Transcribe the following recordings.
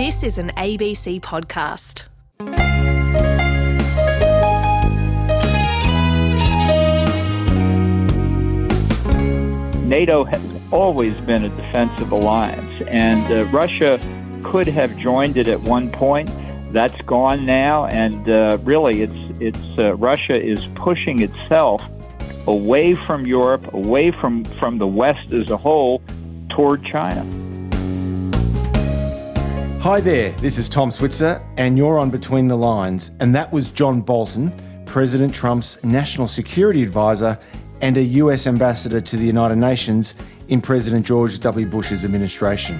This is an ABC podcast. NATO has always been a defensive alliance, and uh, Russia could have joined it at one point. That's gone now, and uh, really, it's it's uh, Russia is pushing itself away from Europe, away from from the West as a whole, toward China. Hi there, this is Tom Switzer, and you're on Between the Lines. And that was John Bolton, President Trump's national security advisor and a US ambassador to the United Nations in President George W. Bush's administration.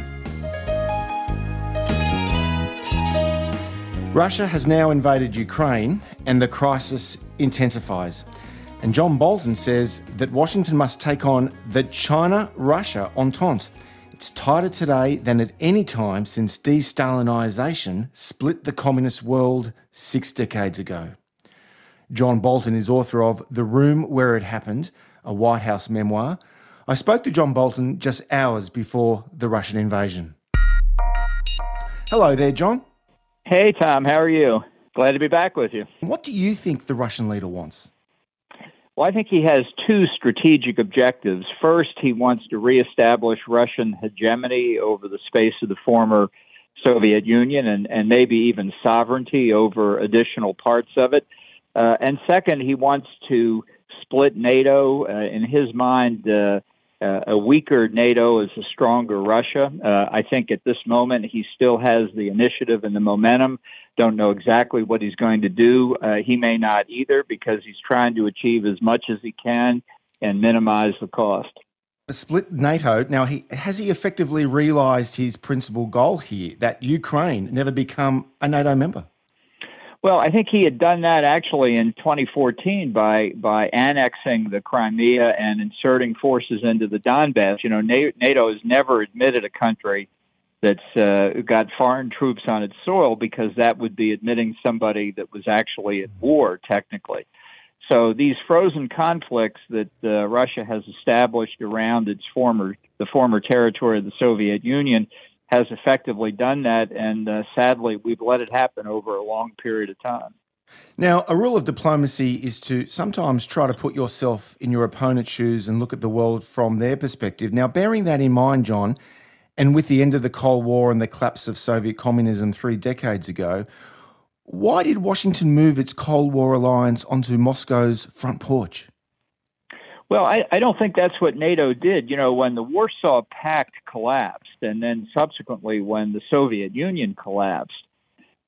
Russia has now invaded Ukraine, and the crisis intensifies. And John Bolton says that Washington must take on the China Russia entente it's tighter today than at any time since de Stalinisation split the communist world six decades ago. John Bolton is author of The Room Where It Happened, a White House memoir. I spoke to John Bolton just hours before the Russian invasion. Hello there, John. Hey, Tom. How are you? Glad to be back with you. What do you think the Russian leader wants? Well, I think he has two strategic objectives. First, he wants to reestablish Russian hegemony over the space of the former Soviet Union and, and maybe even sovereignty over additional parts of it. Uh, and second, he wants to split NATO. Uh, in his mind, uh, uh, a weaker NATO is a stronger Russia. Uh, I think at this moment he still has the initiative and the momentum. Don't know exactly what he's going to do. Uh, he may not either because he's trying to achieve as much as he can and minimize the cost. A Split NATO. Now, he, has he effectively realised his principal goal here that Ukraine never become a NATO member? Well, I think he had done that actually in 2014 by by annexing the Crimea and inserting forces into the Donbass. You know, NATO has never admitted a country that's uh, got foreign troops on its soil because that would be admitting somebody that was actually at war technically. So these frozen conflicts that uh, Russia has established around its former the former territory of the Soviet Union has effectively done that, and uh, sadly, we've let it happen over a long period of time. Now, a rule of diplomacy is to sometimes try to put yourself in your opponent's shoes and look at the world from their perspective. Now, bearing that in mind, John, and with the end of the Cold War and the collapse of Soviet communism three decades ago, why did Washington move its Cold War alliance onto Moscow's front porch? Well, I, I don't think that's what NATO did. You know, when the Warsaw Pact collapsed, and then subsequently when the Soviet Union collapsed,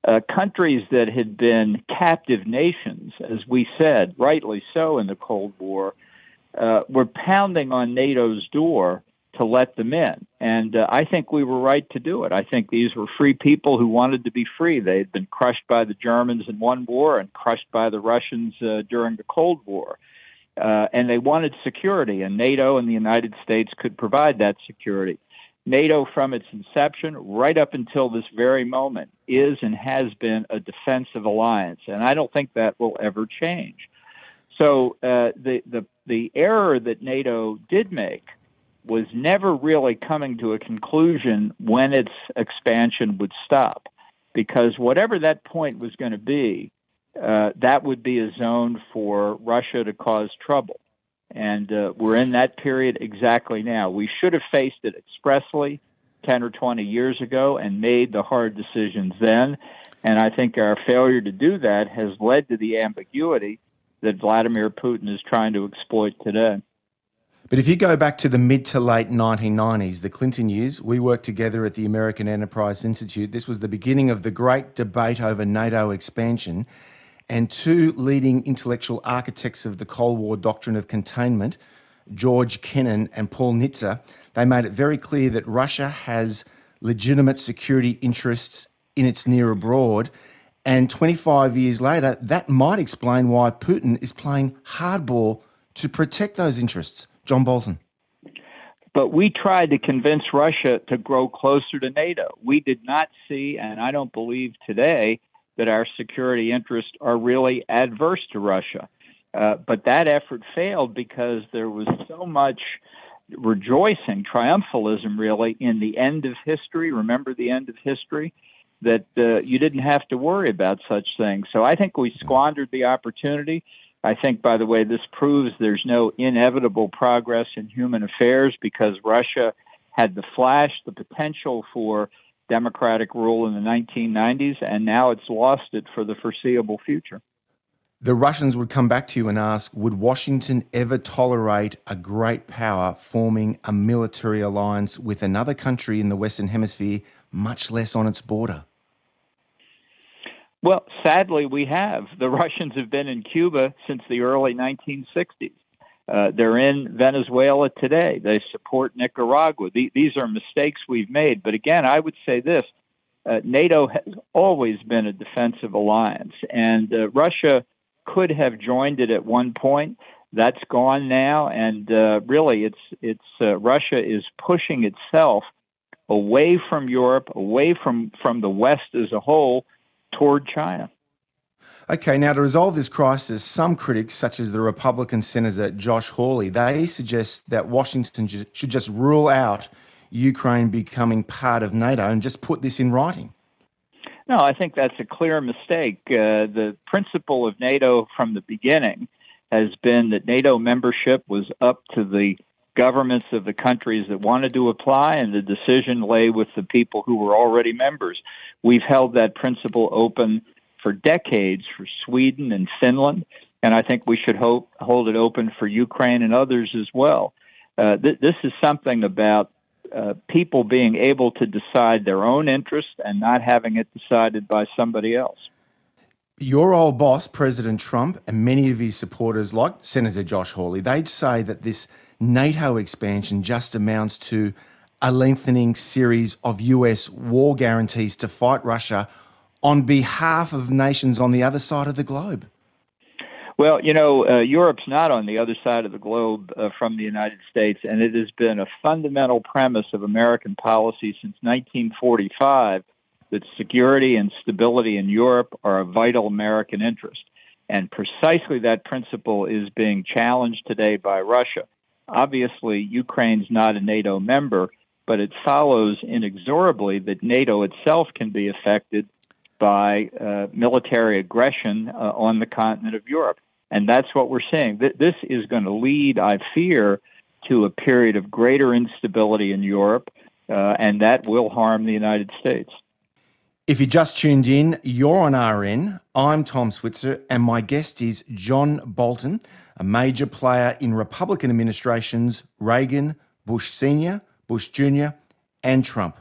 uh, countries that had been captive nations, as we said, rightly so in the Cold War, uh, were pounding on NATO's door to let them in. And uh, I think we were right to do it. I think these were free people who wanted to be free. They had been crushed by the Germans in one war and crushed by the Russians uh, during the Cold War. Uh, and they wanted security, and NATO and the United States could provide that security. NATO, from its inception right up until this very moment, is and has been a defensive alliance, and I don't think that will ever change. So uh, the the the error that NATO did make was never really coming to a conclusion when its expansion would stop, because whatever that point was going to be, uh, that would be a zone for Russia to cause trouble. And uh, we're in that period exactly now. We should have faced it expressly 10 or 20 years ago and made the hard decisions then. And I think our failure to do that has led to the ambiguity that Vladimir Putin is trying to exploit today. But if you go back to the mid to late 1990s, the Clinton years, we worked together at the American Enterprise Institute. This was the beginning of the great debate over NATO expansion and two leading intellectual architects of the Cold War doctrine of containment, George Kennan and Paul Nitze, they made it very clear that Russia has legitimate security interests in its near abroad. And 25 years later, that might explain why Putin is playing hardball to protect those interests. John Bolton. But we tried to convince Russia to grow closer to NATO. We did not see, and I don't believe today, that our security interests are really adverse to Russia. Uh, but that effort failed because there was so much rejoicing, triumphalism, really, in the end of history. Remember the end of history? that uh, you didn't have to worry about such things. So I think we squandered the opportunity. I think, by the way, this proves there's no inevitable progress in human affairs because Russia had the flash, the potential for democratic rule in the 1990s, and now it's lost it for the foreseeable future. The Russians would come back to you and ask Would Washington ever tolerate a great power forming a military alliance with another country in the Western Hemisphere, much less on its border? Well, sadly, we have. The Russians have been in Cuba since the early 1960s. Uh, they're in Venezuela today. They support Nicaragua. The, these are mistakes we've made. But again, I would say this uh, NATO has always been a defensive alliance, and uh, Russia could have joined it at one point. That's gone now, and uh, really, it's it's uh, Russia is pushing itself away from Europe, away from from the West as a whole, toward China. Okay, now to resolve this crisis, some critics, such as the Republican Senator Josh Hawley, they suggest that Washington should just rule out Ukraine becoming part of NATO and just put this in writing. No, I think that's a clear mistake. Uh, the principle of NATO from the beginning has been that NATO membership was up to the governments of the countries that wanted to apply, and the decision lay with the people who were already members. We've held that principle open for decades for Sweden and Finland, and I think we should hope, hold it open for Ukraine and others as well. Uh, th- this is something about uh, people being able to decide their own interest and not having it decided by somebody else. Your old boss, President Trump, and many of his supporters, like Senator Josh Hawley, they'd say that this NATO expansion just amounts to a lengthening series of US war guarantees to fight Russia on behalf of nations on the other side of the globe? Well, you know, uh, Europe's not on the other side of the globe uh, from the United States, and it has been a fundamental premise of American policy since 1945 that security and stability in Europe are a vital American interest. And precisely that principle is being challenged today by Russia. Obviously, Ukraine's not a NATO member, but it follows inexorably that NATO itself can be affected by uh, military aggression uh, on the continent of Europe. And that's what we're seeing. This is going to lead, I fear, to a period of greater instability in Europe, uh, and that will harm the United States. If you just tuned in, you're on RN. I'm Tom Switzer, and my guest is John Bolton, a major player in Republican administrations Reagan, Bush Sr., Bush Jr., and Trump.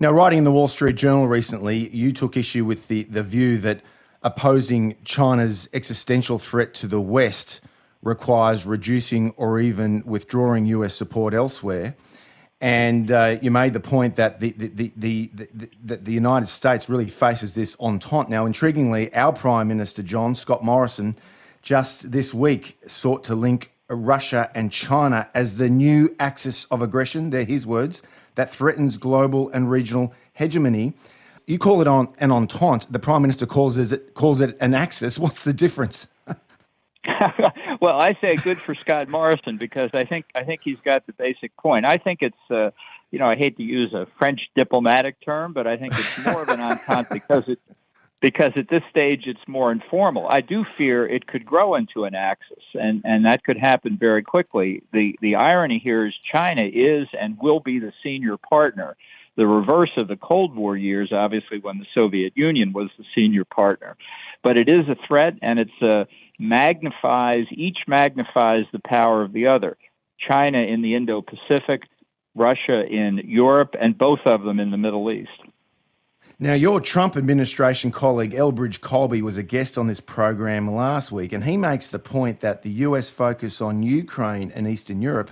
Now, writing in the Wall Street Journal recently, you took issue with the, the view that opposing China's existential threat to the West requires reducing or even withdrawing US support elsewhere. And uh, you made the point that the, the, the, the, the United States really faces this entente. Now, intriguingly, our Prime Minister, John Scott Morrison, just this week sought to link Russia and China as the new axis of aggression. They're his words that threatens global and regional hegemony. You call it on an entente. The prime minister calls it calls it an axis. What's the difference? well, I say good for Scott Morrison because I think I think he's got the basic point. I think it's uh, you know I hate to use a French diplomatic term, but I think it's more of an entente because it because at this stage it's more informal. I do fear it could grow into an axis, and, and that could happen very quickly. The, the irony here is China is and will be the senior partner. The reverse of the Cold War years, obviously, when the Soviet Union was the senior partner. But it is a threat, and it's a magnifies each magnifies the power of the other. China in the Indo-Pacific, Russia in Europe, and both of them in the Middle East. Now, your Trump administration colleague Elbridge Colby was a guest on this program last week, and he makes the point that the US focus on Ukraine and Eastern Europe,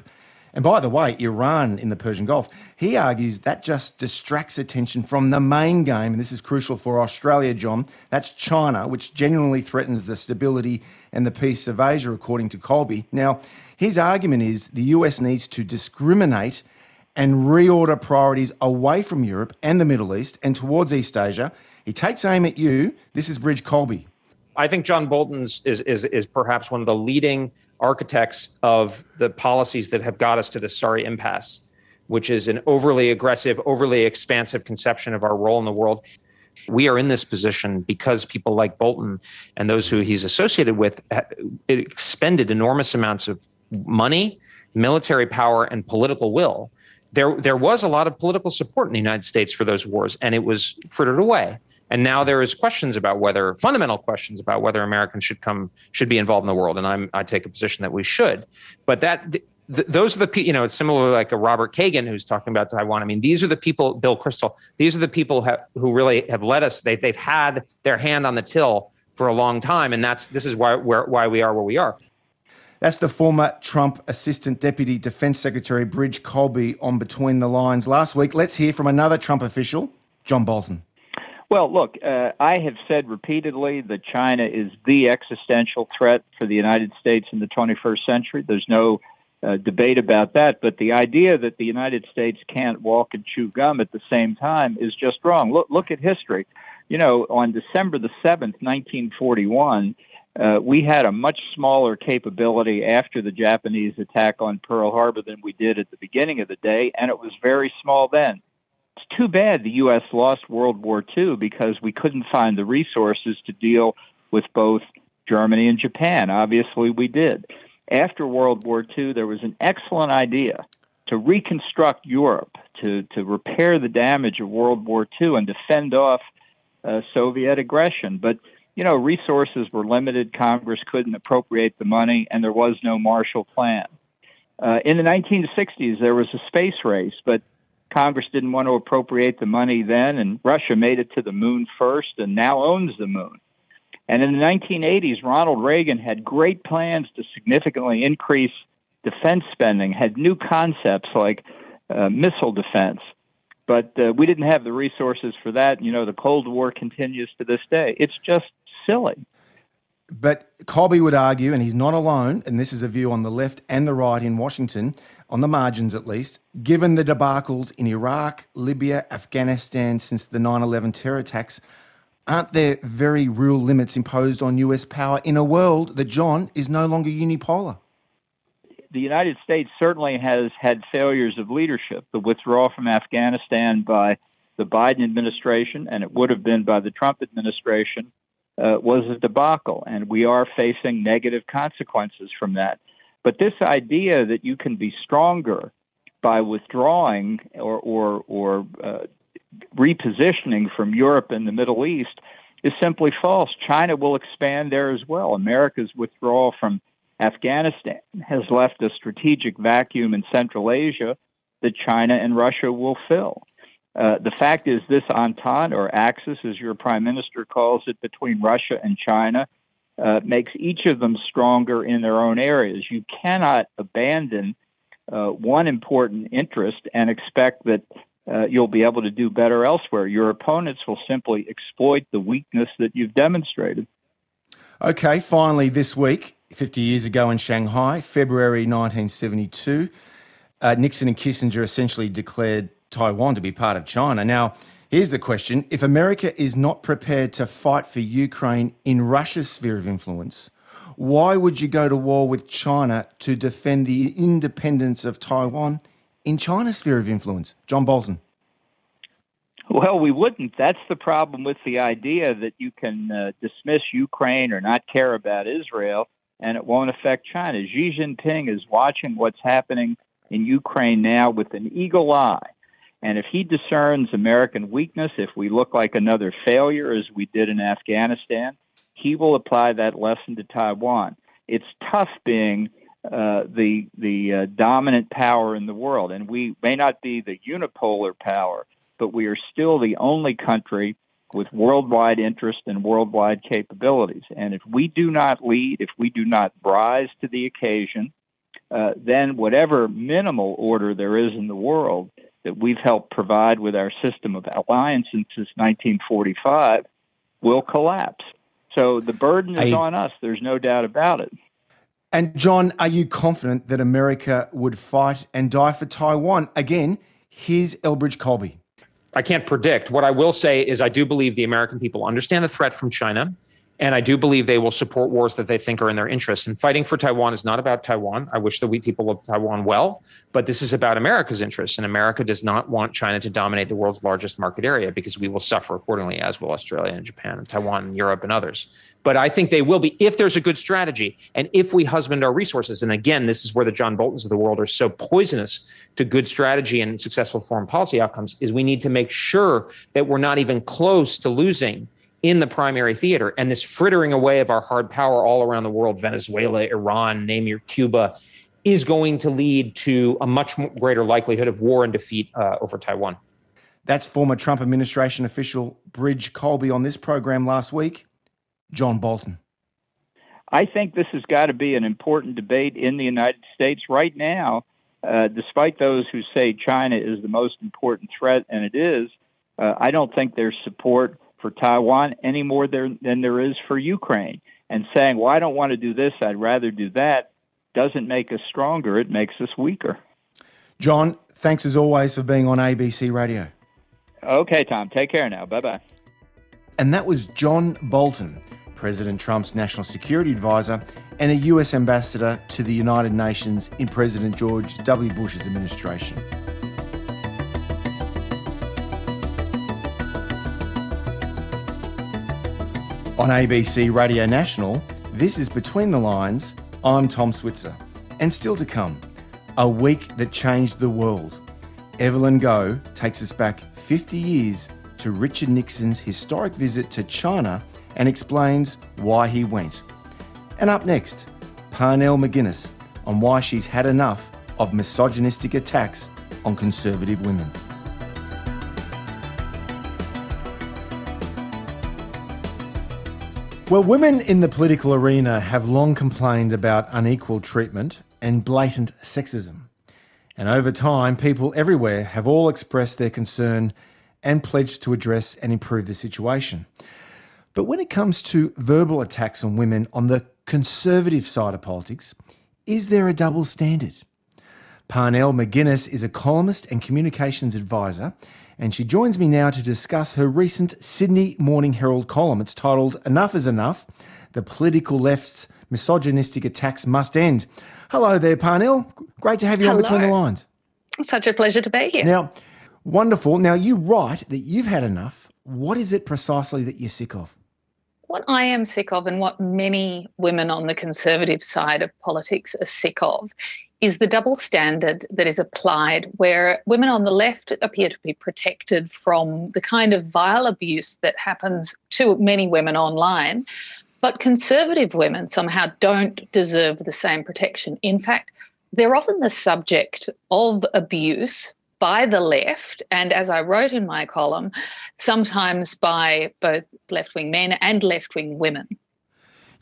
and by the way, Iran in the Persian Gulf, he argues that just distracts attention from the main game, and this is crucial for Australia, John. That's China, which genuinely threatens the stability and the peace of Asia, according to Colby. Now, his argument is the US needs to discriminate and reorder priorities away from Europe and the Middle East and towards East Asia. He takes aim at you. This is Bridge Colby. I think John Bolton is, is, is perhaps one of the leading architects of the policies that have got us to this sorry impasse. which is an overly aggressive, overly expansive conception of our role in the world. We are in this position because people like Bolton and those who he's associated with expended enormous amounts of money, military power, and political will. There, there was a lot of political support in the United States for those wars, and it was frittered away. And now there is questions about whether fundamental questions about whether Americans should come should be involved in the world, and I'm, I take a position that we should. But that th- those are the you know it's similar like a Robert Kagan who's talking about Taiwan. I mean, these are the people, Bill Kristol. These are the people who really have led us. They, they've had their hand on the till for a long time, and that's this is why where, why we are where we are. That's the former Trump Assistant Deputy Defense Secretary Bridge Colby on Between the Lines last week. Let's hear from another Trump official, John Bolton. Well, look, uh, I have said repeatedly that China is the existential threat for the United States in the 21st century. There's no uh, debate about that. But the idea that the United States can't walk and chew gum at the same time is just wrong. Look, look at history. You know, on December the 7th, 1941, uh, we had a much smaller capability after the Japanese attack on Pearl Harbor than we did at the beginning of the day, and it was very small then. It's too bad the U.S. lost World War II because we couldn't find the resources to deal with both Germany and Japan. Obviously, we did after World War II, there was an excellent idea to reconstruct Europe, to, to repair the damage of World War II and to fend off uh, Soviet aggression. But, you know, resources were limited. Congress couldn't appropriate the money, and there was no Marshall Plan. Uh, in the 1960s, there was a space race, but Congress didn't want to appropriate the money then, and Russia made it to the moon first and now owns the moon. And in the 1980s, Ronald Reagan had great plans to significantly increase defense spending, had new concepts like uh, missile defense. But uh, we didn't have the resources for that. You know, the Cold War continues to this day. It's just silly. But Colby would argue, and he's not alone, and this is a view on the left and the right in Washington, on the margins at least, given the debacles in Iraq, Libya, Afghanistan since the 9 11 terror attacks, aren't there very real limits imposed on US power in a world that, John, is no longer unipolar? The United States certainly has had failures of leadership. The withdrawal from Afghanistan by the Biden administration, and it would have been by the Trump administration, uh, was a debacle, and we are facing negative consequences from that. But this idea that you can be stronger by withdrawing or or, or uh, repositioning from Europe and the Middle East is simply false. China will expand there as well. America's withdrawal from Afghanistan has left a strategic vacuum in Central Asia that China and Russia will fill. Uh, the fact is, this entente or axis, as your prime minister calls it, between Russia and China, uh, makes each of them stronger in their own areas. You cannot abandon uh, one important interest and expect that uh, you'll be able to do better elsewhere. Your opponents will simply exploit the weakness that you've demonstrated. Okay, finally, this week, 50 years ago in Shanghai, February 1972, uh, Nixon and Kissinger essentially declared Taiwan to be part of China. Now, here's the question if America is not prepared to fight for Ukraine in Russia's sphere of influence, why would you go to war with China to defend the independence of Taiwan in China's sphere of influence? John Bolton. Well, we wouldn't. That's the problem with the idea that you can uh, dismiss Ukraine or not care about Israel and it won't affect China. Xi Jinping is watching what's happening in Ukraine now with an eagle eye. And if he discerns American weakness, if we look like another failure as we did in Afghanistan, he will apply that lesson to Taiwan. It's tough being uh, the the uh, dominant power in the world, and we may not be the unipolar power, but we are still the only country with worldwide interest and worldwide capabilities. And if we do not lead, if we do not rise to the occasion, uh, then whatever minimal order there is in the world that we've helped provide with our system of alliances since 1945 will collapse. So the burden is I, on us. There's no doubt about it. And John, are you confident that America would fight and die for Taiwan? Again, here's Elbridge Colby. I can't predict. What I will say is I do believe the American people understand the threat from China. And I do believe they will support wars that they think are in their interests. And fighting for Taiwan is not about Taiwan. I wish the people of Taiwan well, but this is about America's interests. And America does not want China to dominate the world's largest market area because we will suffer accordingly, as will Australia and Japan and Taiwan and Europe and others. But I think they will be if there's a good strategy and if we husband our resources. And again, this is where the John Boltons of the world are so poisonous to good strategy and successful foreign policy outcomes is we need to make sure that we're not even close to losing in the primary theater. And this frittering away of our hard power all around the world, Venezuela, Iran, name your Cuba, is going to lead to a much greater likelihood of war and defeat uh, over Taiwan. That's former Trump administration official Bridge Colby on this program last week, John Bolton. I think this has got to be an important debate in the United States right now. Uh, despite those who say China is the most important threat, and it is, uh, I don't think there's support for Taiwan any more there, than there is for Ukraine. And saying, well, I don't want to do this, I'd rather do that, doesn't make us stronger, it makes us weaker. John, thanks as always for being on ABC Radio. Okay, Tom. Take care now. Bye bye. And that was John Bolton, President Trump's national security advisor and a US ambassador to the United Nations in President George W. Bush's administration. On ABC Radio National, this is Between the Lines. I'm Tom Switzer. And still to come, a week that changed the world. Evelyn Goh takes us back 50 years to Richard Nixon's historic visit to China and explains why he went. And up next, Parnell McGuinness on why she's had enough of misogynistic attacks on conservative women. Well, women in the political arena have long complained about unequal treatment and blatant sexism. And over time, people everywhere have all expressed their concern and pledged to address and improve the situation. But when it comes to verbal attacks on women on the conservative side of politics, is there a double standard? Parnell McGuinness is a columnist and communications advisor and she joins me now to discuss her recent Sydney Morning Herald column. It's titled Enough is Enough The Political Left's Misogynistic Attacks Must End. Hello there, Parnell. Great to have you Hello. on Between the Lines. Such a pleasure to be here. Now, wonderful. Now, you write that you've had enough. What is it precisely that you're sick of? What I am sick of, and what many women on the conservative side of politics are sick of, is the double standard that is applied where women on the left appear to be protected from the kind of vile abuse that happens to many women online, but conservative women somehow don't deserve the same protection. In fact, they're often the subject of abuse by the left, and as I wrote in my column, sometimes by both left wing men and left wing women.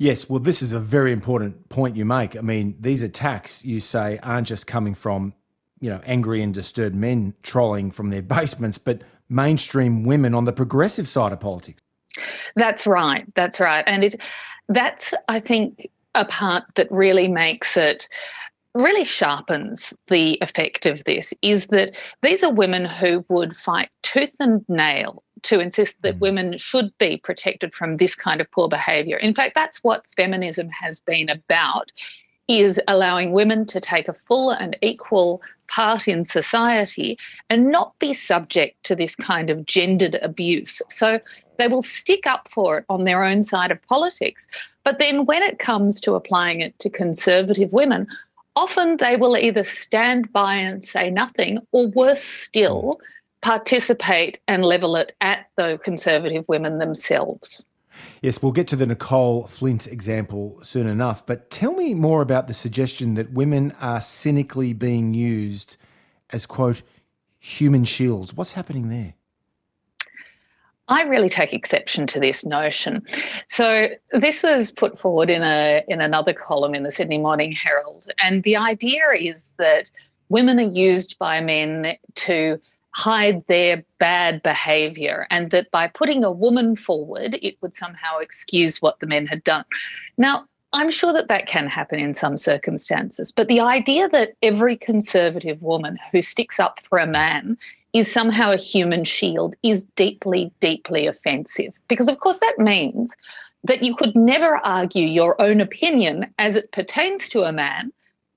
Yes, well, this is a very important point you make. I mean, these attacks, you say, aren't just coming from, you know, angry and disturbed men trolling from their basements, but mainstream women on the progressive side of politics. That's right. That's right. And it that's I think a part that really makes it really sharpens the effect of this is that these are women who would fight tooth and nail to insist that mm. women should be protected from this kind of poor behavior. In fact, that's what feminism has been about is allowing women to take a full and equal part in society and not be subject to this kind of gendered abuse. So they will stick up for it on their own side of politics. But then when it comes to applying it to conservative women, often they will either stand by and say nothing, or worse still, mm participate and level it at the conservative women themselves. Yes, we'll get to the Nicole Flint example soon enough, but tell me more about the suggestion that women are cynically being used as, quote, human shields. What's happening there? I really take exception to this notion. So this was put forward in a in another column in the Sydney Morning Herald, and the idea is that women are used by men to hide their bad behavior and that by putting a woman forward, it would somehow excuse what the men had done. Now, I'm sure that that can happen in some circumstances, but the idea that every conservative woman who sticks up for a man is somehow a human shield is deeply, deeply offensive. Because, of course, that means that you could never argue your own opinion as it pertains to a man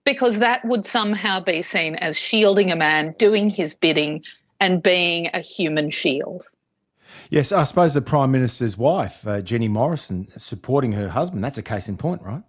because that would somehow be seen as shielding a man, doing his bidding, and being a human shield. Yes, I suppose the Prime Minister's wife, uh, Jenny Morrison, supporting her husband, that's a case in point, right?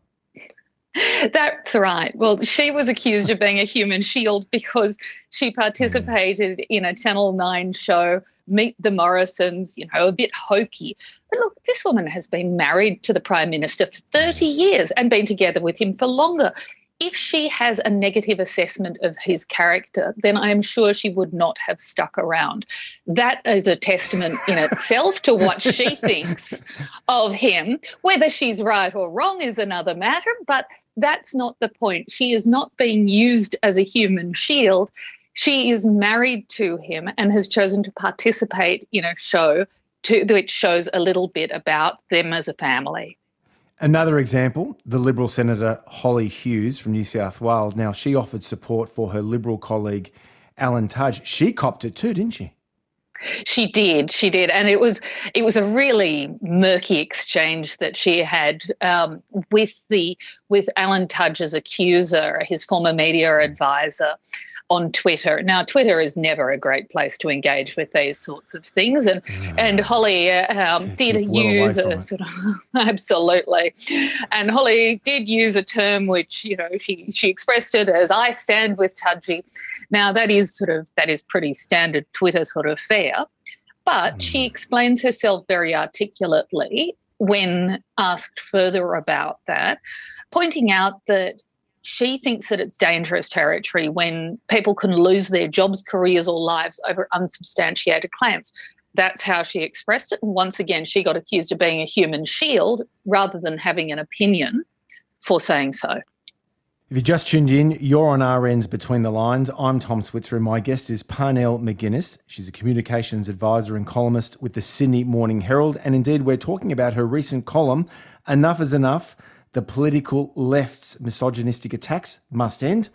That's right. Well, she was accused of being a human shield because she participated in a Channel 9 show, Meet the Morrisons, you know, a bit hokey. But look, this woman has been married to the Prime Minister for 30 years and been together with him for longer if she has a negative assessment of his character, then I am sure she would not have stuck around. That is a testament in itself to what she thinks of him. Whether she's right or wrong is another matter, but that's not the point. She is not being used as a human shield. She is married to him and has chosen to participate in a show to, which shows a little bit about them as a family. Another example, the Liberal Senator Holly Hughes from New South Wales. Now, she offered support for her Liberal colleague Alan Tudge. She copped it too, didn't she? She did, she did, and it was it was a really murky exchange that she had um, with the with Alan Tudge's accuser, his former media advisor, on Twitter. Now, Twitter is never a great place to engage with these sorts of things, and mm. and Holly uh, um, did use a sort of absolutely, and Holly did use a term which you know she she expressed it as "I stand with Tudgy." Now that is sort of that is pretty standard Twitter sort of fare, but mm. she explains herself very articulately when asked further about that, pointing out that she thinks that it's dangerous territory when people can lose their jobs, careers, or lives over unsubstantiated claims. That's how she expressed it. And once again, she got accused of being a human shield rather than having an opinion for saying so. If you just tuned in, you're on RN's Between the Lines. I'm Tom Switzer, and my guest is Parnell McGuinness. She's a communications advisor and columnist with the Sydney Morning Herald. And indeed, we're talking about her recent column, Enough is Enough the political left's misogynistic attacks must end.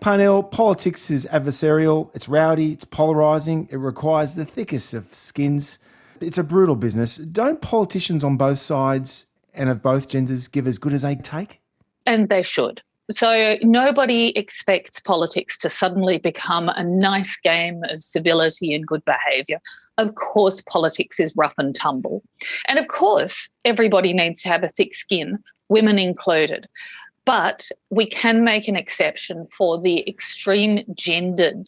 Parnell, politics is adversarial, it's rowdy, it's polarising, it requires the thickest of skins. It's a brutal business. Don't politicians on both sides and of both genders give as good as they take? And they should. So nobody expects politics to suddenly become a nice game of civility and good behaviour. Of course, politics is rough and tumble. And of course, everybody needs to have a thick skin women included. But we can make an exception for the extreme gendered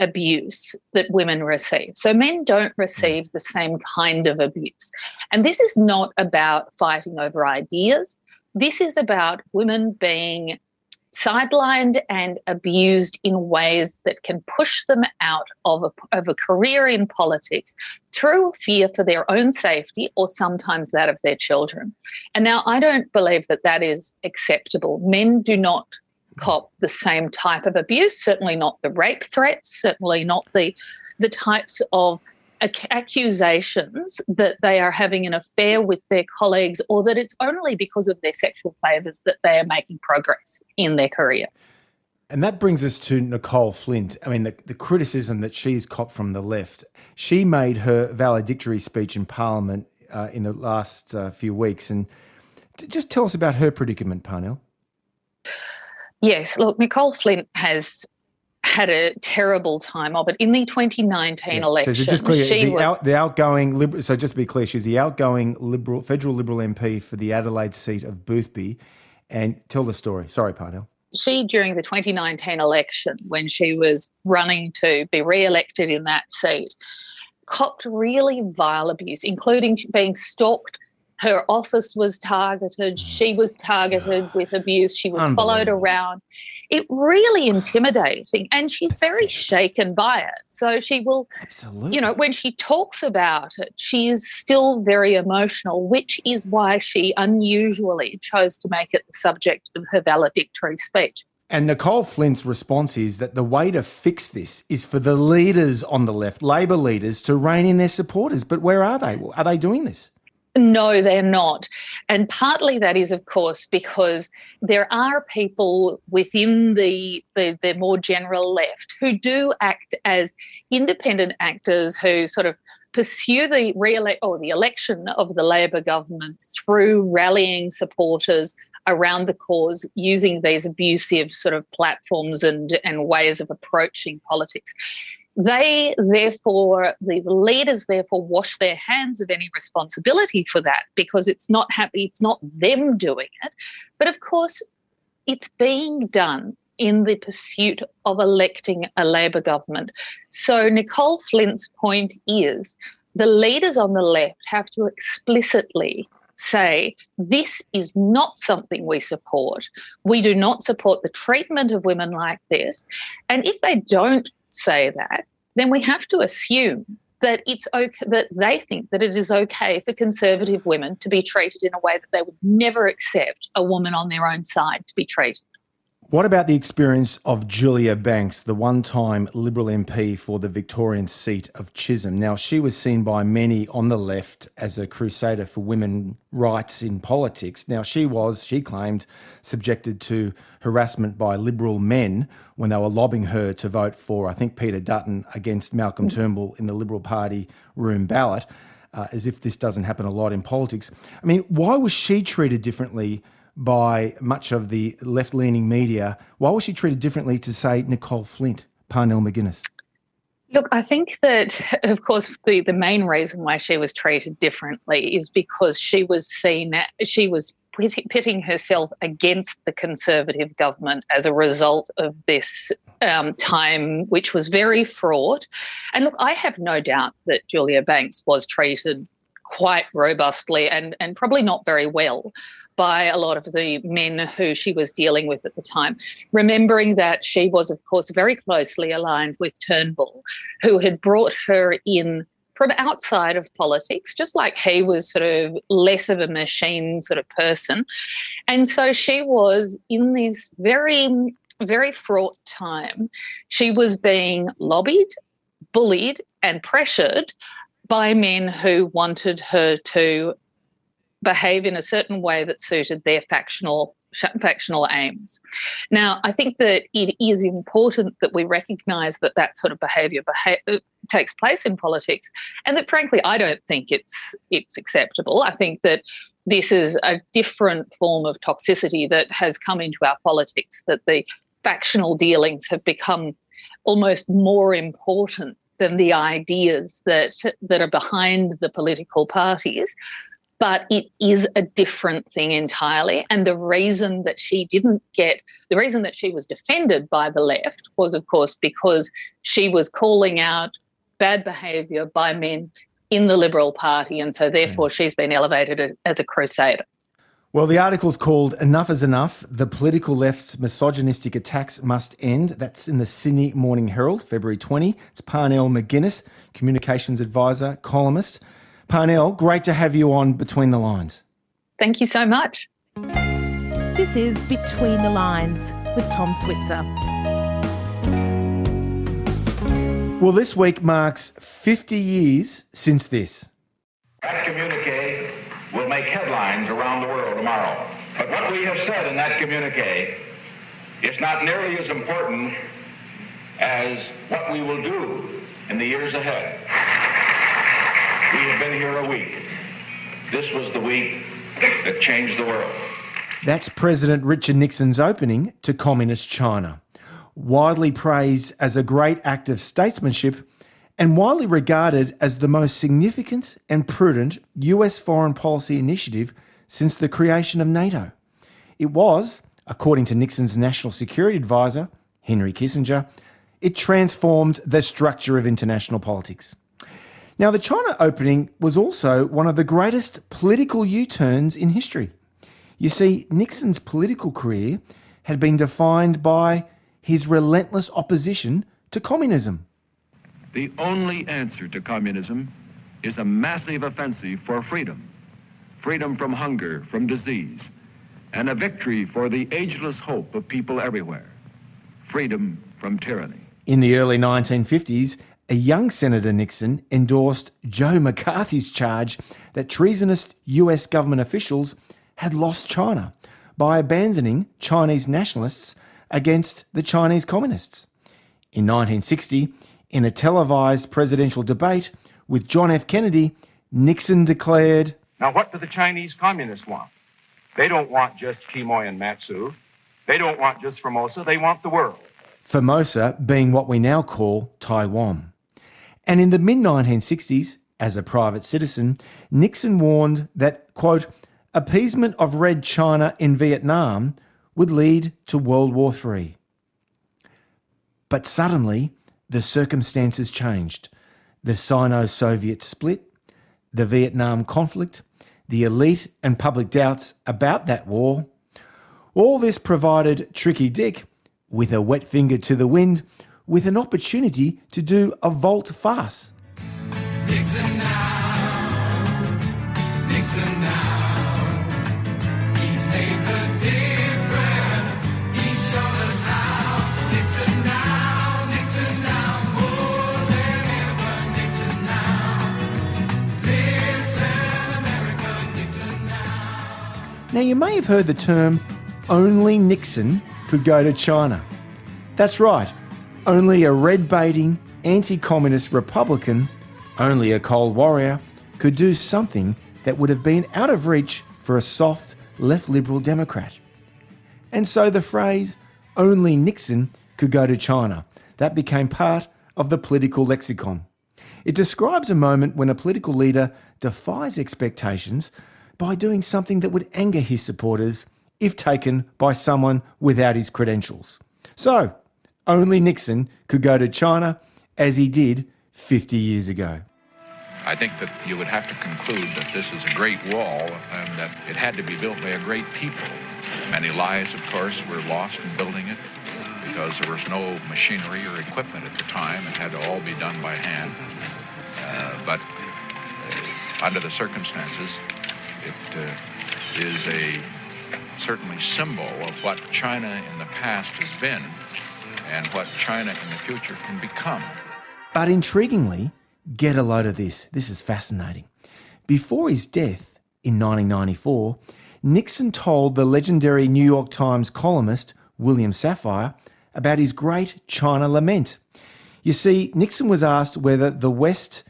abuse that women receive. So men don't receive the same kind of abuse. And this is not about fighting over ideas. This is about women being sidelined and abused in ways that can push them out of a, of a career in politics through fear for their own safety or sometimes that of their children. And now I don't believe that that is acceptable. Men do not cop the same type of abuse, certainly not the rape threats, certainly not the the types of accusations that they are having an affair with their colleagues or that it's only because of their sexual favours that they are making progress in their career. And that brings us to Nicole Flint. I mean, the, the criticism that she's copped from the left. She made her valedictory speech in Parliament uh, in the last uh, few weeks. And just tell us about her predicament, Parnell. Yes, look, Nicole Flint has had a terrible time of it. In the 2019 yeah. election, so just clear, the, was, out, the outgoing liberal. So just to be clear, she's the outgoing liberal, federal liberal MP for the Adelaide seat of Boothby. And tell the story. Sorry, Parnell. She, during the 2019 election, when she was running to be re-elected in that seat, copped really vile abuse, including being stalked her office was targeted. She was targeted with abuse. She was followed around. It really intimidating, and she's very shaken by it. So she will, Absolutely. you know, when she talks about it, she is still very emotional, which is why she unusually chose to make it the subject of her valedictory speech. And Nicole Flint's response is that the way to fix this is for the leaders on the left, Labor leaders, to rein in their supporters. But where are they? Are they doing this? No, they're not. And partly that is, of course, because there are people within the, the, the more general left who do act as independent actors who sort of pursue the re or the election of the Labor government through rallying supporters around the cause using these abusive sort of platforms and, and ways of approaching politics. They therefore, the leaders therefore wash their hands of any responsibility for that because it's not happy, it's not them doing it. But of course, it's being done in the pursuit of electing a Labor government. So Nicole Flint's point is the leaders on the left have to explicitly say, this is not something we support. We do not support the treatment of women like this. And if they don't say that, then we have to assume that it's okay that they think that it is okay for conservative women to be treated in a way that they would never accept a woman on their own side to be treated. What about the experience of Julia Banks, the one time Liberal MP for the Victorian seat of Chisholm? Now, she was seen by many on the left as a crusader for women rights in politics. Now, she was, she claimed, subjected to harassment by Liberal men when they were lobbying her to vote for, I think, Peter Dutton against Malcolm Turnbull in the Liberal Party room ballot, uh, as if this doesn't happen a lot in politics. I mean, why was she treated differently? By much of the left leaning media. Why was she treated differently to, say, Nicole Flint, Parnell McGuinness? Look, I think that, of course, the, the main reason why she was treated differently is because she was seen, she was pitting herself against the Conservative government as a result of this um, time, which was very fraught. And look, I have no doubt that Julia Banks was treated quite robustly and, and probably not very well by a lot of the men who she was dealing with at the time. Remembering that she was, of course, very closely aligned with Turnbull, who had brought her in from outside of politics, just like he was sort of less of a machine sort of person. And so she was in this very, very fraught time. She was being lobbied, bullied, and pressured by men who wanted her to behave in a certain way that suited their factional factional aims. Now, I think that it is important that we recognise that that sort of behaviour beha- uh, takes place in politics, and that frankly, I don't think it's it's acceptable. I think that this is a different form of toxicity that has come into our politics. That the factional dealings have become almost more important than the ideas that that are behind the political parties but it is a different thing entirely. And the reason that she didn't get, the reason that she was defended by the left was, of course, because she was calling out bad behaviour by men in the Liberal Party. And so, therefore, mm. she's been elevated as a crusader. Well, the article's called Enough is Enough The Political Left's Misogynistic Attacks Must End. That's in the Sydney Morning Herald, February 20. It's Parnell McGuinness, Communications Advisor, columnist. Parnell, great to have you on Between the Lines. Thank you so much. This is Between the Lines with Tom Switzer. Well, this week marks 50 years since this. That communique will make headlines around the world tomorrow. But what we have said in that communique is not nearly as important as what we will do in the years ahead. We have been here a week. This was the week that changed the world. That's President Richard Nixon's opening to Communist China. Widely praised as a great act of statesmanship and widely regarded as the most significant and prudent US foreign policy initiative since the creation of NATO. It was, according to Nixon's national security advisor, Henry Kissinger, it transformed the structure of international politics. Now, the China opening was also one of the greatest political U turns in history. You see, Nixon's political career had been defined by his relentless opposition to communism. The only answer to communism is a massive offensive for freedom freedom from hunger, from disease, and a victory for the ageless hope of people everywhere freedom from tyranny. In the early 1950s, a young Senator Nixon endorsed Joe McCarthy's charge that treasonous US government officials had lost China by abandoning Chinese nationalists against the Chinese communists. In 1960, in a televised presidential debate with John F. Kennedy, Nixon declared Now, what do the Chinese communists want? They don't want just Quemoy and Matsu. They don't want just Formosa. They want the world. Formosa being what we now call Taiwan. And in the mid 1960s, as a private citizen, Nixon warned that, quote, appeasement of Red China in Vietnam would lead to World War III. But suddenly, the circumstances changed. The Sino Soviet split, the Vietnam conflict, the elite and public doubts about that war. All this provided Tricky Dick with a wet finger to the wind with an opportunity to do a volte face. Nixon now, Nixon now. He's made the difference. He's shown us how. Nixon now, Nixon now, more than ever. Nixon now. Listen, America, Nixon now. Now, you may have heard the term only Nixon could go to China. That's right. Only a red baiting, anti communist Republican, only a Cold Warrior, could do something that would have been out of reach for a soft left liberal Democrat. And so the phrase, only Nixon could go to China, that became part of the political lexicon. It describes a moment when a political leader defies expectations by doing something that would anger his supporters if taken by someone without his credentials. So, only Nixon could go to China as he did 50 years ago. I think that you would have to conclude that this is a great wall and that it had to be built by a great people. Many lives, of course, were lost in building it because there was no machinery or equipment at the time. It had to all be done by hand. Uh, but uh, under the circumstances, it uh, is a certainly symbol of what China in the past has been and what China in the future can become. But intriguingly, get a load of this. This is fascinating. Before his death in 1994, Nixon told the legendary New York Times columnist William Safire about his great China lament. You see, Nixon was asked whether the West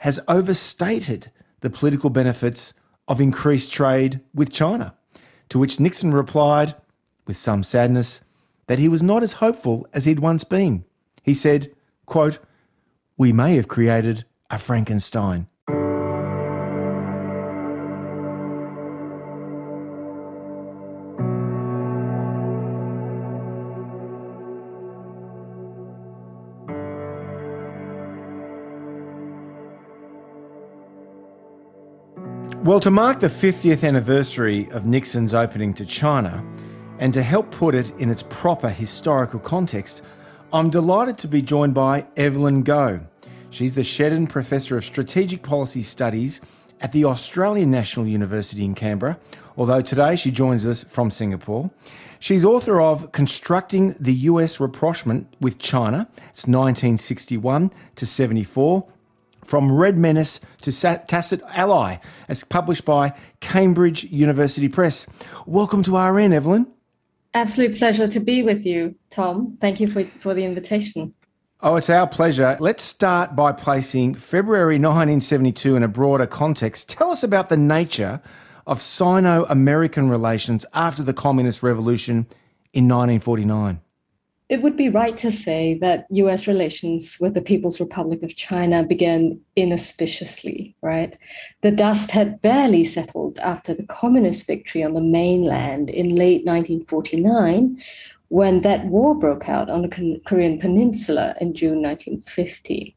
has overstated the political benefits of increased trade with China, to which Nixon replied, with some sadness, that he was not as hopeful as he'd once been. He said, quote, We may have created a Frankenstein. Well, to mark the 50th anniversary of Nixon's opening to China, and to help put it in its proper historical context, I'm delighted to be joined by Evelyn Goh. She's the Shedden Professor of Strategic Policy Studies at the Australian National University in Canberra, although today she joins us from Singapore. She's author of Constructing the US Rapprochement with China, it's 1961 to 74, from Red Menace to Tacit Ally. It's published by Cambridge University Press. Welcome to RN, Evelyn. Absolute pleasure to be with you, Tom. Thank you for, for the invitation. Oh, it's our pleasure. Let's start by placing February 1972 in a broader context. Tell us about the nature of Sino American relations after the Communist Revolution in 1949 it would be right to say that US relations with the People's Republic of China began inauspiciously, right? The dust had barely settled after the communist victory on the mainland in late 1949, when that war broke out on the Korean Peninsula in June 1950.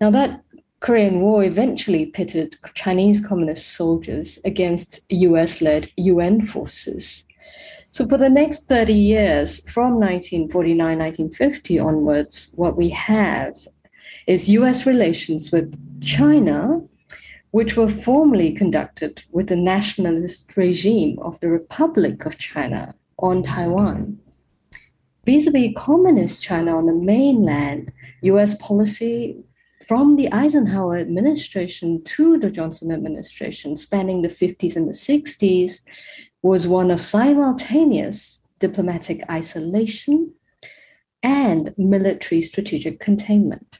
Now, that Korean War eventually pitted Chinese communist soldiers against US led UN forces. So for the next 30 years, from 1949, 1950 onwards, what we have is US relations with China, which were formally conducted with the nationalist regime of the Republic of China on Taiwan. Vis a vis communist China on the mainland, US policy from the Eisenhower administration to the Johnson administration, spanning the 50s and the 60s, was one of simultaneous diplomatic isolation and military strategic containment.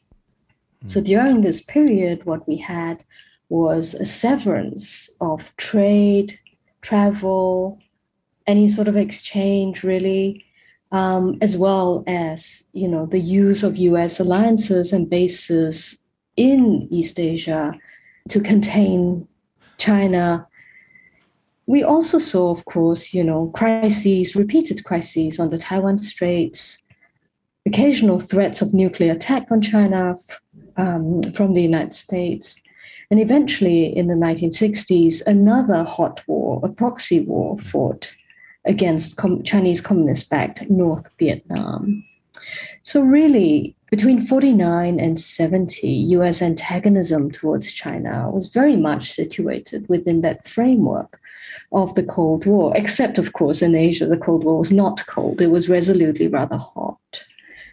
So during this period, what we had was a severance of trade, travel, any sort of exchange, really, um, as well as you know the use of U.S. alliances and bases in East Asia to contain China. We also saw, of course, you know, crises, repeated crises on the Taiwan Straits, occasional threats of nuclear attack on China um, from the United States. And eventually, in the 1960s, another hot war, a proxy war, fought against com- Chinese communist backed North Vietnam. So, really, between 49 and 70, US antagonism towards China was very much situated within that framework of the Cold War, except, of course, in Asia, the Cold War was not cold, it was resolutely rather hot.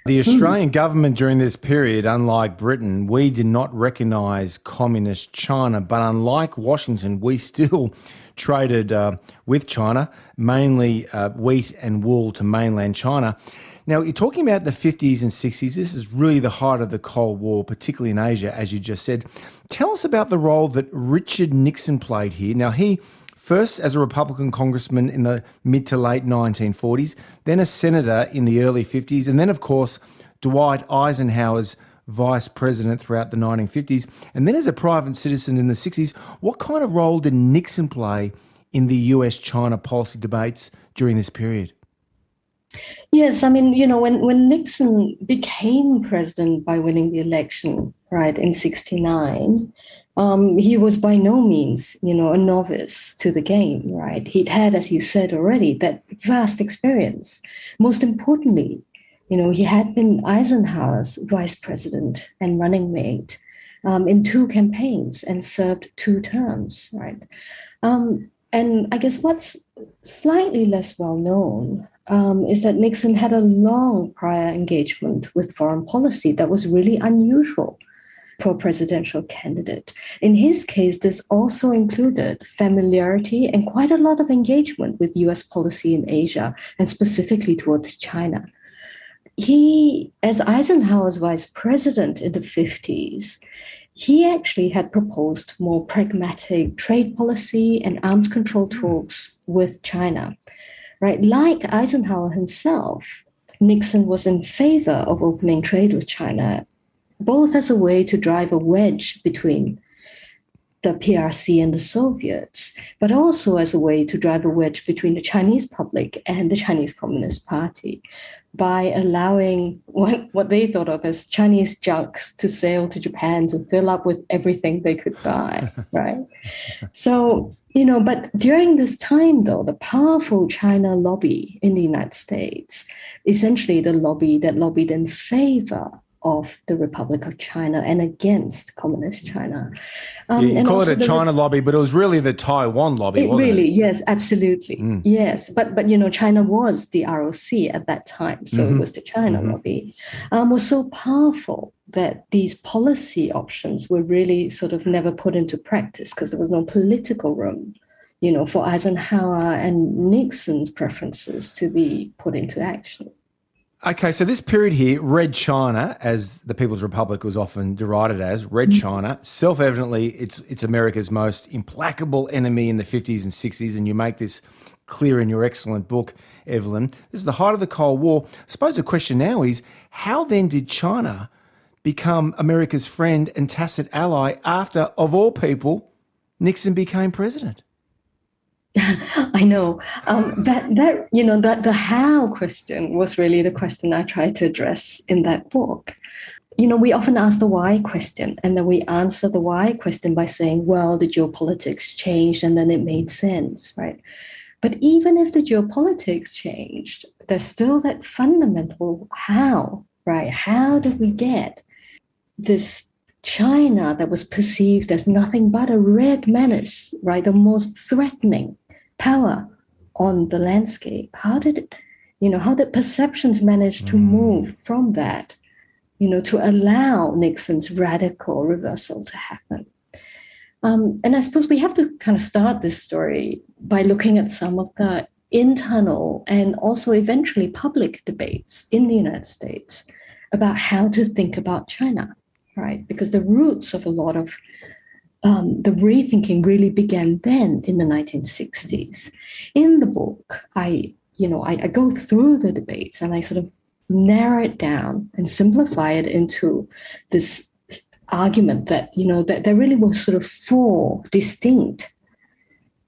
The Australian mm. government during this period, unlike Britain, we did not recognise communist China, but unlike Washington, we still traded uh, with China, mainly uh, wheat and wool to mainland China. Now, you're talking about the 50s and 60s. This is really the height of the Cold War, particularly in Asia, as you just said. Tell us about the role that Richard Nixon played here. Now, he first as a Republican congressman in the mid to late 1940s, then a senator in the early 50s, and then, of course, Dwight Eisenhower's vice president throughout the 1950s, and then as a private citizen in the 60s. What kind of role did Nixon play in the US China policy debates during this period? Yes, I mean, you know, when, when Nixon became president by winning the election, right, in 69, um, he was by no means, you know, a novice to the game, right? He'd had, as you said already, that vast experience. Most importantly, you know, he had been Eisenhower's vice president and running mate um, in two campaigns and served two terms, right? Um, and I guess what's slightly less well known um, is that Nixon had a long prior engagement with foreign policy that was really unusual for a presidential candidate. In his case, this also included familiarity and quite a lot of engagement with US policy in Asia and specifically towards China. He, as Eisenhower's vice president in the 50s, he actually had proposed more pragmatic trade policy and arms control talks with China. Right? Like Eisenhower himself, Nixon was in favor of opening trade with China both as a way to drive a wedge between the PRC and the Soviets, but also as a way to drive a wedge between the Chinese public and the Chinese Communist Party by allowing what, what they thought of as Chinese junks to sail to Japan to fill up with everything they could buy, right? So, you know, but during this time, though, the powerful China lobby in the United States, essentially the lobby that lobbied in favor of the Republic of China and against communist China. Um, you call it a China the, lobby, but it was really the Taiwan lobby, it really, it? yes, absolutely, mm. yes. But but you know, China was the ROC at that time, so mm-hmm. it was the China mm-hmm. lobby um, was so powerful that these policy options were really sort of never put into practice because there was no political room you know, for Eisenhower and Nixon's preferences to be put into action. Okay, so this period here, Red China, as the People's Republic was often derided as, Red mm-hmm. China, self evidently, it's, it's America's most implacable enemy in the 50s and 60s, and you make this clear in your excellent book, Evelyn. This is the height of the Cold War. I suppose the question now is how then did China become America's friend and tacit ally after, of all people, Nixon became president? I know um, that that you know that the how question was really the question I tried to address in that book. You know, we often ask the why question, and then we answer the why question by saying, "Well, the geopolitics changed, and then it made sense," right? But even if the geopolitics changed, there's still that fundamental how, right? How did we get this China that was perceived as nothing but a red menace, right? The most threatening power on the landscape? How did it, you know, how did perceptions manage to mm. move from that you know, to allow Nixon's radical reversal to happen. Um, and I suppose we have to kind of start this story by looking at some of the internal and also eventually public debates in the United States about how to think about China, right? Because the roots of a lot of um, the rethinking really began then in the 1960s. In the book, I, you know, I, I go through the debates and I sort of narrow it down and simplify it into this argument that you know that there really were sort of four distinct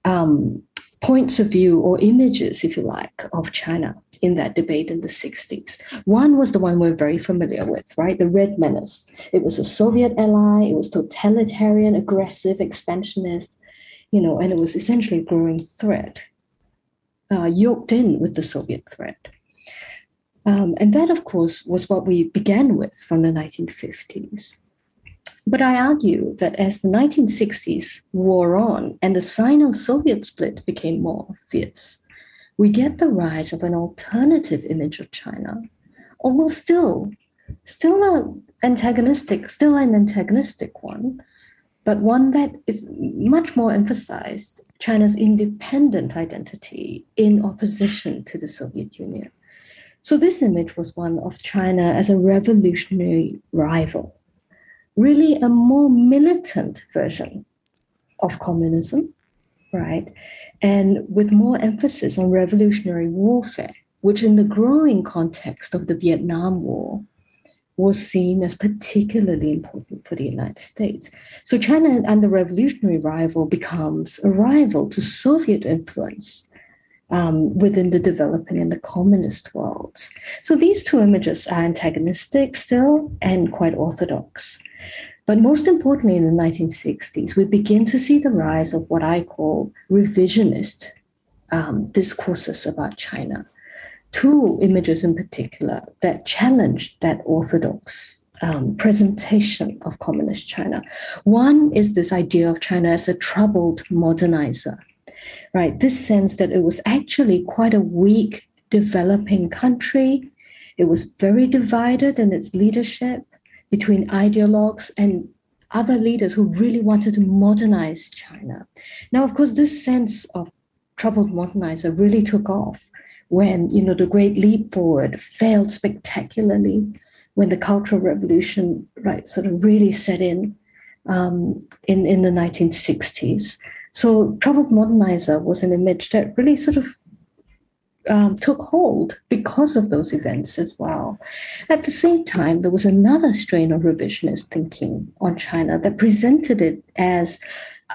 um, points of view or images, if you like, of China in that debate in the 60s. One was the one we're very familiar with, right? The Red Menace. It was a Soviet ally, it was totalitarian, aggressive, expansionist, you know, and it was essentially a growing threat, uh, yoked in with the Soviet threat. Um, and that, of course, was what we began with from the 1950s. But I argue that as the 1960s wore on and the Sino Soviet split became more fierce, we get the rise of an alternative image of China, almost still, still an antagonistic, still an antagonistic one, but one that is much more emphasized China's independent identity in opposition to the Soviet Union. So this image was one of China as a revolutionary rival, really a more militant version of communism, right? and with more emphasis on revolutionary warfare, which in the growing context of the Vietnam War was seen as particularly important for the United States. So China and the revolutionary rival becomes a rival to Soviet influence um, within the developing and the communist worlds. So these two images are antagonistic still and quite orthodox. But most importantly, in the 1960s, we begin to see the rise of what I call revisionist um, discourses about China. Two images in particular that challenged that orthodox um, presentation of communist China. One is this idea of China as a troubled modernizer, right? This sense that it was actually quite a weak developing country. It was very divided in its leadership between ideologues and other leaders who really wanted to modernize China. Now, of course, this sense of troubled modernizer really took off when you know the Great Leap Forward failed spectacularly, when the Cultural Revolution right sort of really set in um, in in the 1960s. So, troubled modernizer was an image that really sort of um, took hold because of those events as well. At the same time, there was another strain of revisionist thinking on China that presented it as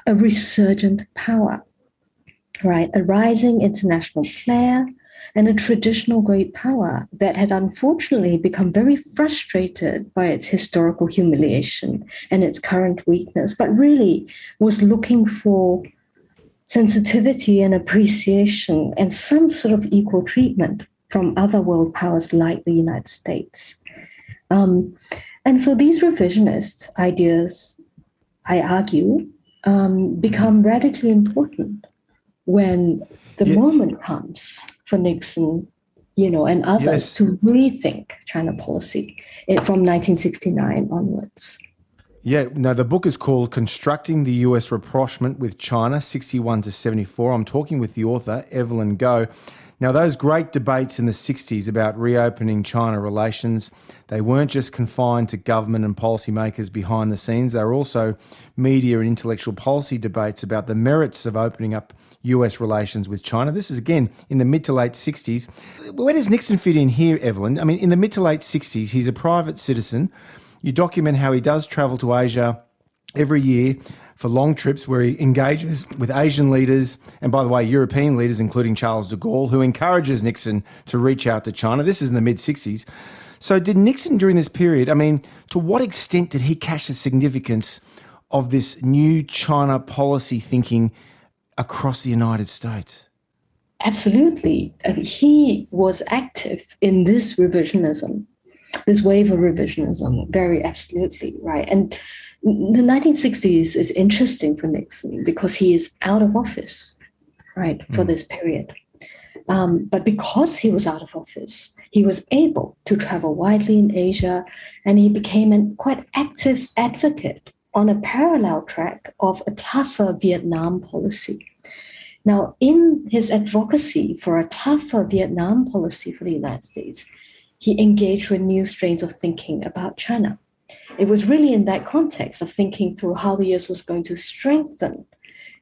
a resurgent power, right? A rising international player and a traditional great power that had unfortunately become very frustrated by its historical humiliation and its current weakness, but really was looking for sensitivity and appreciation and some sort of equal treatment from other world powers like the United States. Um, and so these revisionist ideas, I argue, um, become radically important when the yeah. moment comes for Nixon, you know, and others yes. to rethink China policy eh, from 1969 onwards. Yeah, no, the book is called Constructing the US Rapprochement with China, 61 to 74. I'm talking with the author, Evelyn Goh. Now, those great debates in the 60s about reopening China relations, they weren't just confined to government and policymakers behind the scenes. They were also media and intellectual policy debates about the merits of opening up US relations with China. This is again in the mid to late 60s. Where does Nixon fit in here, Evelyn? I mean, in the mid to late 60s, he's a private citizen you document how he does travel to Asia every year for long trips where he engages with Asian leaders and, by the way, European leaders, including Charles de Gaulle, who encourages Nixon to reach out to China. This is in the mid 60s. So, did Nixon during this period, I mean, to what extent did he catch the significance of this new China policy thinking across the United States? Absolutely. Um, he was active in this revisionism this wave of revisionism, very absolutely right. And the 1960s is interesting for Nixon because he is out of office, right, for mm. this period. Um, but because he was out of office, he was able to travel widely in Asia and he became a quite active advocate on a parallel track of a tougher Vietnam policy. Now, in his advocacy for a tougher Vietnam policy for the United States, he engaged with new strains of thinking about China. It was really in that context of thinking through how the US was going to strengthen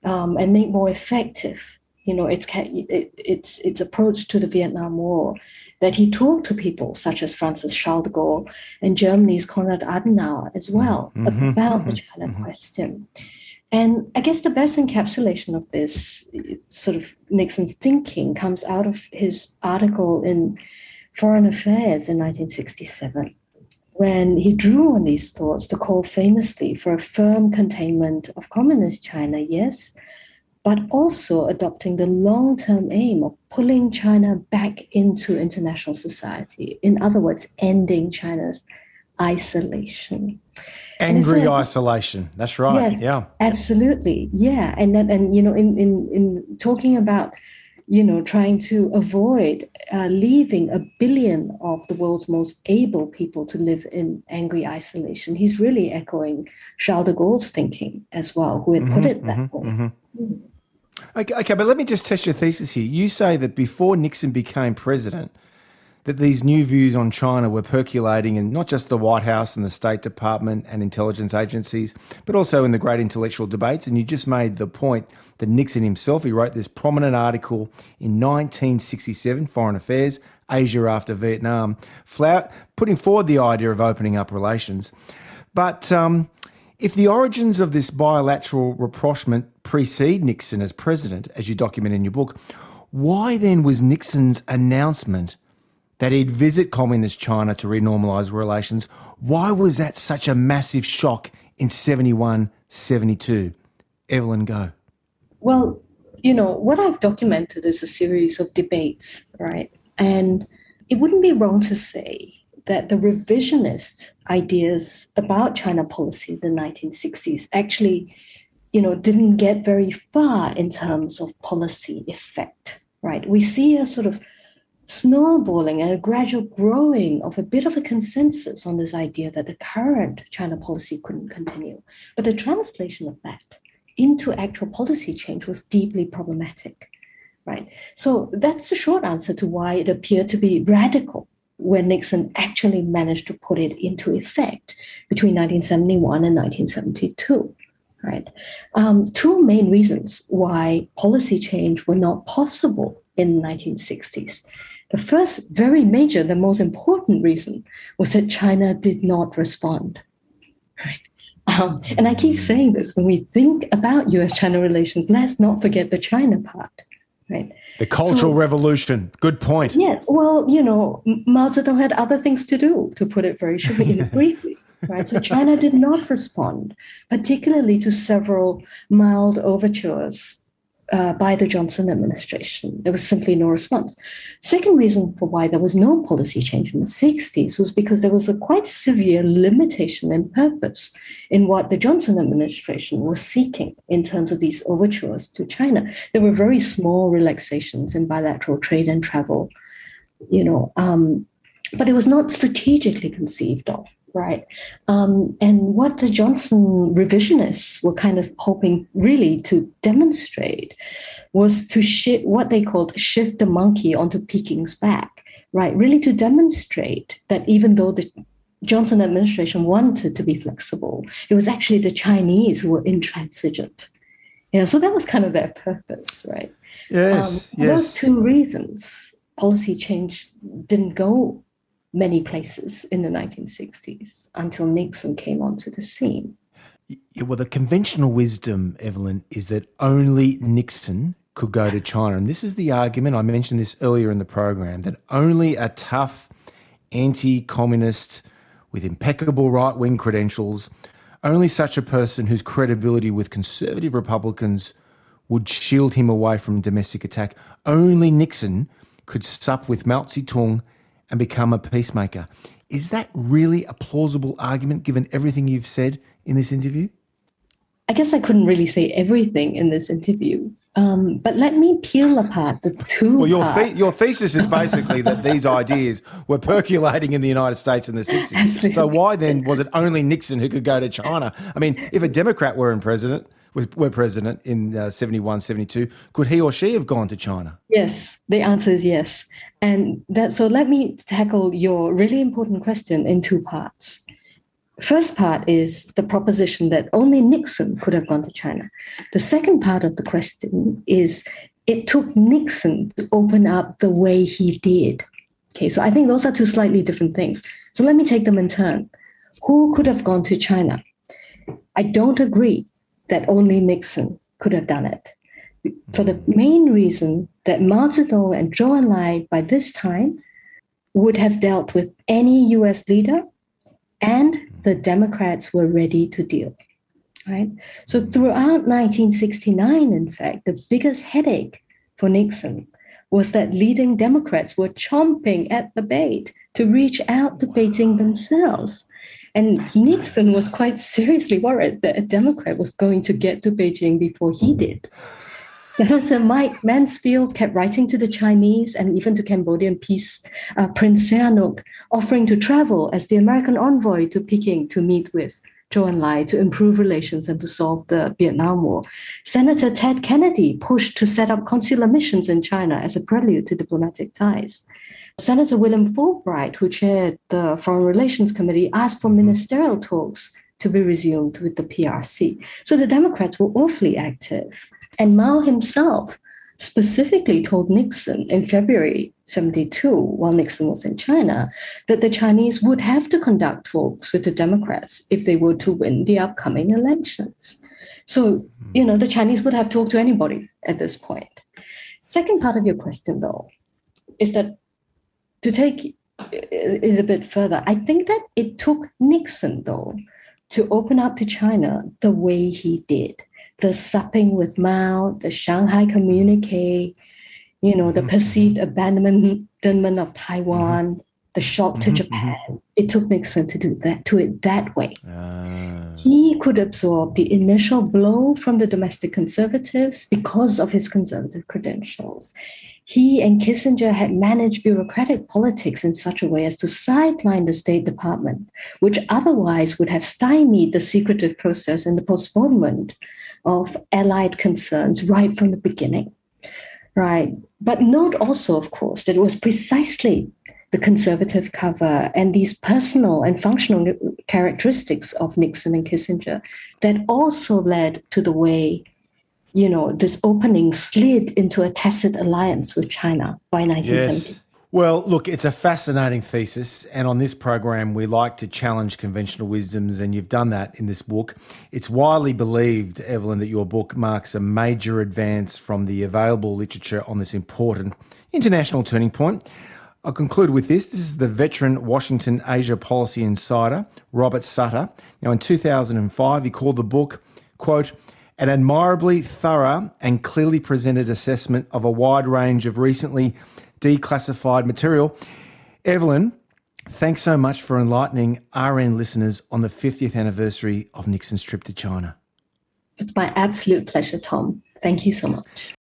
um, and make more effective, you know, its, its, its approach to the Vietnam War, that he talked to people such as France's Charles de Gaulle and Germany's Konrad Adenauer as well mm-hmm. about mm-hmm. the China mm-hmm. question. And I guess the best encapsulation of this sort of Nixon's thinking comes out of his article in Foreign Affairs in 1967, when he drew on these thoughts to call famously for a firm containment of communist China, yes, but also adopting the long term aim of pulling China back into international society. In other words, ending China's isolation. Angry so, isolation. That's right. Yes, yeah. Absolutely. Yeah. And then, and you know, in, in in talking about, you know, trying to avoid uh, leaving a billion of the world's most able people to live in angry isolation, he's really echoing Charles de Gaulle's thinking as well, who had mm-hmm, put it that mm-hmm, way. Mm-hmm. Mm. Okay, okay, but let me just test your thesis here. You say that before Nixon became president, that these new views on China were percolating in not just the White House and the State Department and intelligence agencies, but also in the great intellectual debates. And you just made the point that Nixon himself, he wrote this prominent article in 1967, Foreign Affairs, Asia after Vietnam, flout, putting forward the idea of opening up relations. But um, if the origins of this bilateral rapprochement precede Nixon as president, as you document in your book, why then was Nixon's announcement that he'd visit communist China to renormalize relations. Why was that such a massive shock in 71, 72? Evelyn, go. Well, you know, what I've documented is a series of debates, right? And it wouldn't be wrong to say that the revisionist ideas about China policy in the 1960s actually, you know, didn't get very far in terms of policy effect, right? We see a sort of snowballing and a gradual growing of a bit of a consensus on this idea that the current China policy couldn't continue. But the translation of that into actual policy change was deeply problematic, right? So that's the short answer to why it appeared to be radical when Nixon actually managed to put it into effect between 1971 and 1972. Right. Um, two main reasons why policy change were not possible in the 1960s. The first, very major, the most important reason was that China did not respond. Right? Um, and I keep saying this when we think about US China relations, let's not forget the China part. Right? The Cultural so, Revolution. Good point. Yeah. Well, you know, Mao Zedong had other things to do, to put it very shortly, briefly. Right. So China did not respond, particularly to several mild overtures uh, by the Johnson administration. There was simply no response. Second reason for why there was no policy change in the 60s was because there was a quite severe limitation in purpose in what the Johnson administration was seeking in terms of these overtures to China. There were very small relaxations in bilateral trade and travel, you know, um, but it was not strategically conceived of right? Um, and what the Johnson revisionists were kind of hoping really to demonstrate was to shift what they called shift the monkey onto Peking's back, right? Really to demonstrate that even though the Johnson administration wanted to be flexible, it was actually the Chinese who were intransigent. Yeah, so that was kind of their purpose, right? Yes, um, yes. Those two reasons, policy change didn't go many places in the 1960s until Nixon came onto the scene. Yeah, well, the conventional wisdom, Evelyn, is that only Nixon could go to China. And this is the argument, I mentioned this earlier in the program, that only a tough anti communist with impeccable right wing credentials, only such a person whose credibility with conservative Republicans would shield him away from domestic attack, only Nixon could sup with Mao Zedong and become a peacemaker. Is that really a plausible argument given everything you've said in this interview? I guess I couldn't really say everything in this interview. Um, but let me peel apart the two. Well, your, the- your thesis is basically that these ideas were percolating in the United States in the 60s. So why then was it only Nixon who could go to China? I mean, if a Democrat were in president, was, were president in uh, 71, 72, could he or she have gone to China? Yes, the answer is yes. And that so let me tackle your really important question in two parts. First part is the proposition that only Nixon could have gone to China. The second part of the question is it took Nixon to open up the way he did. Okay, so I think those are two slightly different things. So let me take them in turn. Who could have gone to China? I don't agree that only Nixon could have done it. For the hmm. main reason that Mao Zedong and Zhou Enlai by this time would have dealt with any US leader and the hmm. Democrats were ready to deal. Right? So throughout 1969, in fact, the biggest headache for Nixon was that leading Democrats were chomping at the bait to reach out to Beijing themselves. And Nixon was quite seriously worried that a Democrat was going to get to Beijing before he did. Senator Mike Mansfield kept writing to the Chinese and even to Cambodian peace uh, Prince Sihanouk, offering to travel as the American envoy to Peking to meet with Zhou Enlai to improve relations and to solve the Vietnam War. Senator Ted Kennedy pushed to set up consular missions in China as a prelude to diplomatic ties. Senator William Fulbright, who chaired the Foreign Relations Committee, asked for mm-hmm. ministerial talks to be resumed with the PRC. So the Democrats were awfully active. And Mao himself specifically told Nixon in February 72, while Nixon was in China, that the Chinese would have to conduct talks with the Democrats if they were to win the upcoming elections. So, mm-hmm. you know, the Chinese would have talked to anybody at this point. Second part of your question, though, is that to take it a bit further, I think that it took Nixon, though, to open up to China the way he did the supping with Mao, the Shanghai communique, you know, the mm-hmm. perceived abandonment of Taiwan, mm-hmm. the shock to mm-hmm. Japan. It took Nixon to do that to it that way. Uh. He could absorb the initial blow from the domestic conservatives because of his conservative credentials. He and Kissinger had managed bureaucratic politics in such a way as to sideline the State Department, which otherwise would have stymied the secretive process and the postponement of allied concerns right from the beginning. Right. But note also, of course, that it was precisely the conservative cover and these personal and functional characteristics of Nixon and Kissinger that also led to the way, you know, this opening slid into a tacit alliance with China by 1970. Yes. Well, look, it's a fascinating thesis, and on this program, we like to challenge conventional wisdoms, and you've done that in this book. It's widely believed, Evelyn, that your book marks a major advance from the available literature on this important international turning point. I'll conclude with this. This is the veteran Washington Asia policy insider, Robert Sutter. Now, in 2005, he called the book, quote, an admirably thorough and clearly presented assessment of a wide range of recently declassified material. Evelyn, thanks so much for enlightening RN listeners on the 50th anniversary of Nixon's trip to China. It's my absolute pleasure, Tom. Thank you so much.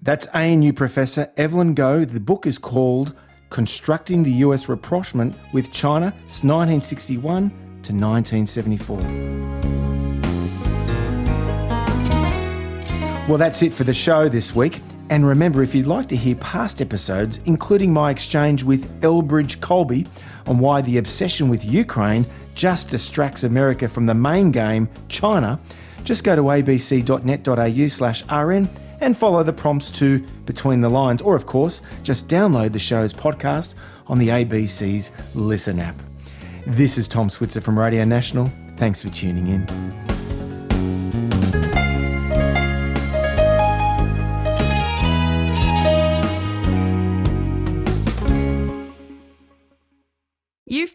That's ANU Professor Evelyn Goh. The book is called Constructing the US Rapprochement with China 1961 to 1974. Well, that's it for the show this week. And remember, if you'd like to hear past episodes, including my exchange with Elbridge Colby on why the obsession with Ukraine just distracts America from the main game, China, just go to abc.net.au slash rn and follow the prompts to Between the Lines, or of course, just download the show's podcast on the ABC's Listen app. This is Tom Switzer from Radio National. Thanks for tuning in.